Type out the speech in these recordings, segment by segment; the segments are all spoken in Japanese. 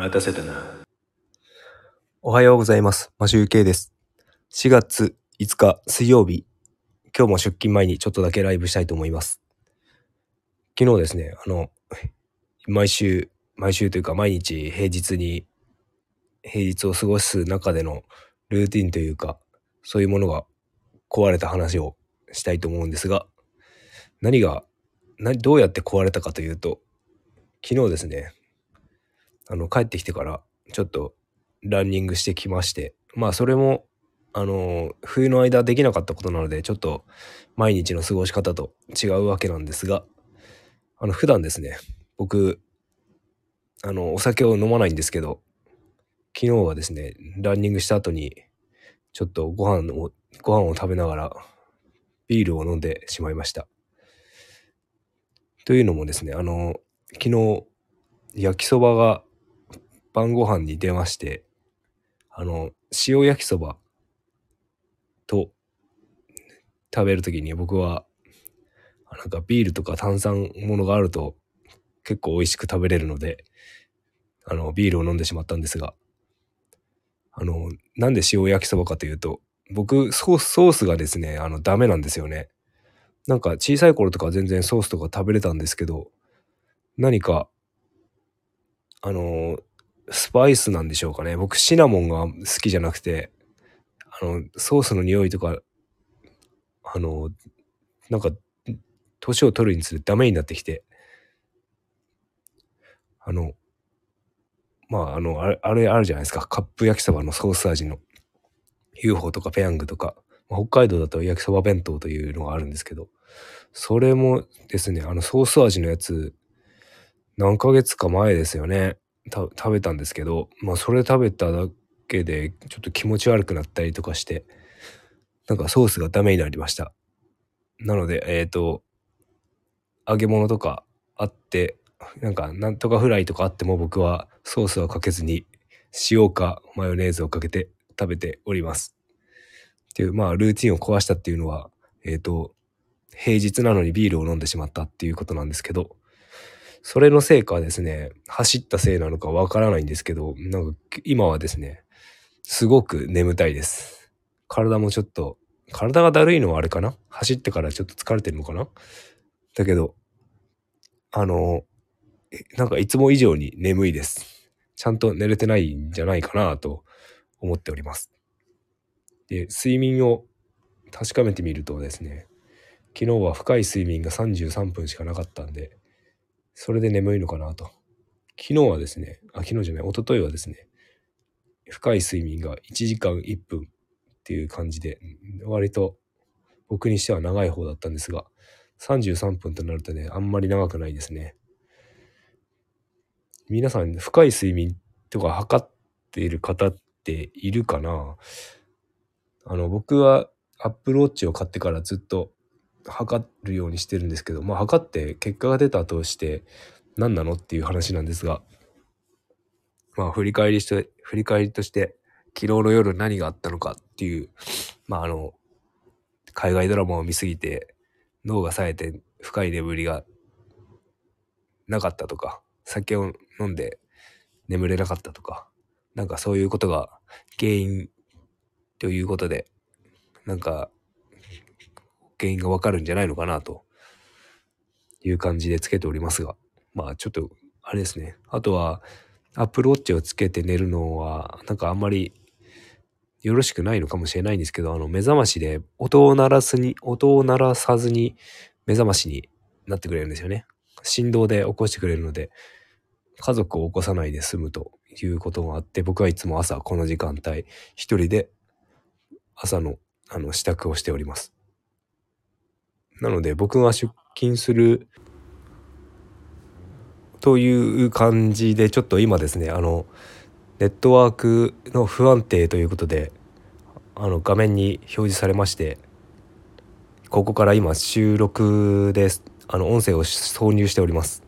待たせたな。おはようございます。マシュウケイです。4月5日水曜日、今日も出勤前にちょっとだけライブしたいと思います。昨日ですね、あの、毎週、毎週というか毎日平日に、平日を過ごす中でのルーティンというか、そういうものが壊れた話をしたいと思うんですが、何が、などうやって壊れたかというと、昨日ですね、あの、帰ってきてから、ちょっとランニングしてきまして、まあそれも、あの、冬の間できなかったことなので、ちょっと毎日の過ごし方と違うわけなんですが、あの、普段ですね、僕、あの、お酒を飲まないんですけど、昨日はですね、ランニングした後に、ちょっとご飯を、ご飯を食べながら、ビールを飲んでしまいました。というのもですね、あの、昨日、焼きそばが晩ご飯に出まして、あの、塩焼きそばと食べるときに僕は、なんかビールとか炭酸ものがあると結構美味しく食べれるので、あの、ビールを飲んでしまったんですが、あの、なんで塩焼きそばかというと、僕、ソース、ソースがですね、あの、ダメなんですよね。なんか小さい頃とか全然ソースとか食べれたんですけど、何か、あの、スパイスなんでしょうかね。僕、シナモンが好きじゃなくて、あの、ソースの匂いとか、あの、なんか、年を取るにつれダメになってきて、あの、まあ、あの、あれ、あれあるじゃないですか。カップ焼きそばのソース味の UFO とかペヤングとか、まあ北海道だと焼きそば弁当というのがあるんですけど、それもですね、あのソース味のやつ、何ヶ月か前ですよね。た食べたんですけど、まあそれ食べただけでちょっと気持ち悪くなったりとかして、なんかソースがダメになりました。なので、えっ、と、揚げ物とかあって、なんかなんとかフライとかあっても僕はソースはかけずに塩かマヨネーズをかけて食べております。っていう、まあルーティンを壊したっていうのは、えっ、と、平日なのにビールを飲んでしまったっていうことなんですけど、それのせいかですね、走ったせいなのかわからないんですけど、なんか今はですね、すごく眠たいです。体もちょっと、体がだるいのはあれかな？走ってからちょっと疲れてるのかな？だけど、あの、なんかいつも以上に眠いです。ちゃんと寝れてないんじゃないかなと思っております。で、睡眠を確かめてみるとですね、昨日は深い睡眠が33分しかなかったんで、それで眠いのかなと。昨日はですね、あ、昨日じゃない、一昨日はですね、深い睡眠が1時間1分っていう感じで、割と僕にしては長い方だったんですが、33分となるとね、あんまり長くないですね。皆さん、深い睡眠とか測っている方っているかな？あの、僕は Apple Watch を買ってからずっと測るようにしてるんですけど、まあ測って結果が出たとして何なのっていう話なんですが、まあ振り返りして、振り返りとして昨日の夜何があったのかっていう、まああの、海外ドラマを見すぎて脳が冴えて深い眠りがなかったとか、酒を飲んで眠れなかったとか、なんかそういうことが原因ということで、なんか原因がわかるんじゃないのかなという感じでつけておりますが、まあちょっとあれですね。あとは Apple Watch をつけて寝るのはなんかあんまりよろしくないのかもしれないんですけど、あの目覚ましで音を鳴らすに、音を鳴らさずに目覚ましになってくれるんですよね。振動で起こしてくれるので、家族を起こさないで済むということがあって、僕はいつも朝この時間帯一人で朝のあの支度をしております。なので僕が出勤するという感じでちょっと今ですねあのネットワークの不安定ということであの画面に表示されましてここから今収録です。あの音声を挿入しております。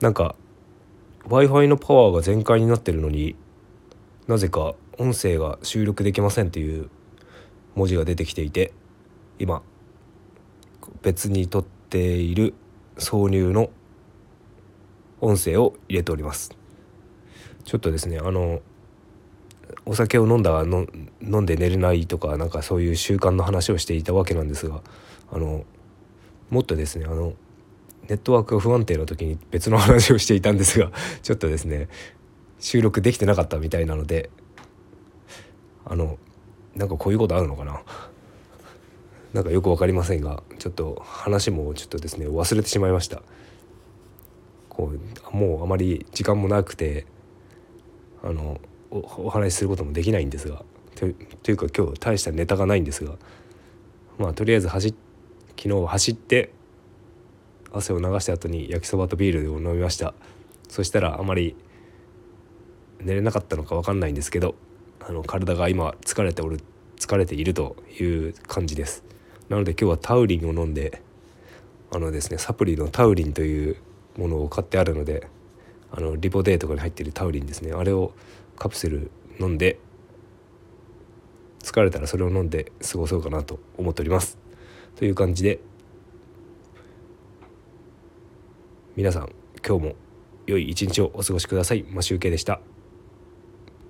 なんか w i f i のパワーが全開になってるのになぜか音声が収録できませんという文字が出てきていて今別に撮っている挿入の音声を入れております。ちょっとですねあのお酒を飲んだの飲んで寝れないとかなんかそういう習慣の話をしていたわけなんですがあのもっとですねあのネットワークが不安定な時に別の話をしていたんですが ちょっとですね収録できてなかったみたいなのであのなんかこういうことあるのかな？なんかよく分かりませんがちょっと話もちょっとですね忘れてしまいました。こうもうあまり時間もなくてあのお話しすることもできないんですがとというか今日大したネタがないんですがまあとりあえず走昨日走って汗を流した後に焼きそばとビールを飲みました。そしたらあまり寝れなかったのか分かんないんですけどあの体が今疲れておる疲れているという感じです。なので今日はタウリンを飲んであのですねサプリのタウリンというものを買ってあるのであのリポデーとかに入っているタウリンですねあれをカプセル飲んで疲れたらそれを飲んで過ごそうかなと思っておりますという感じで皆さん今日も良い一日をお過ごしください。マシュウでした。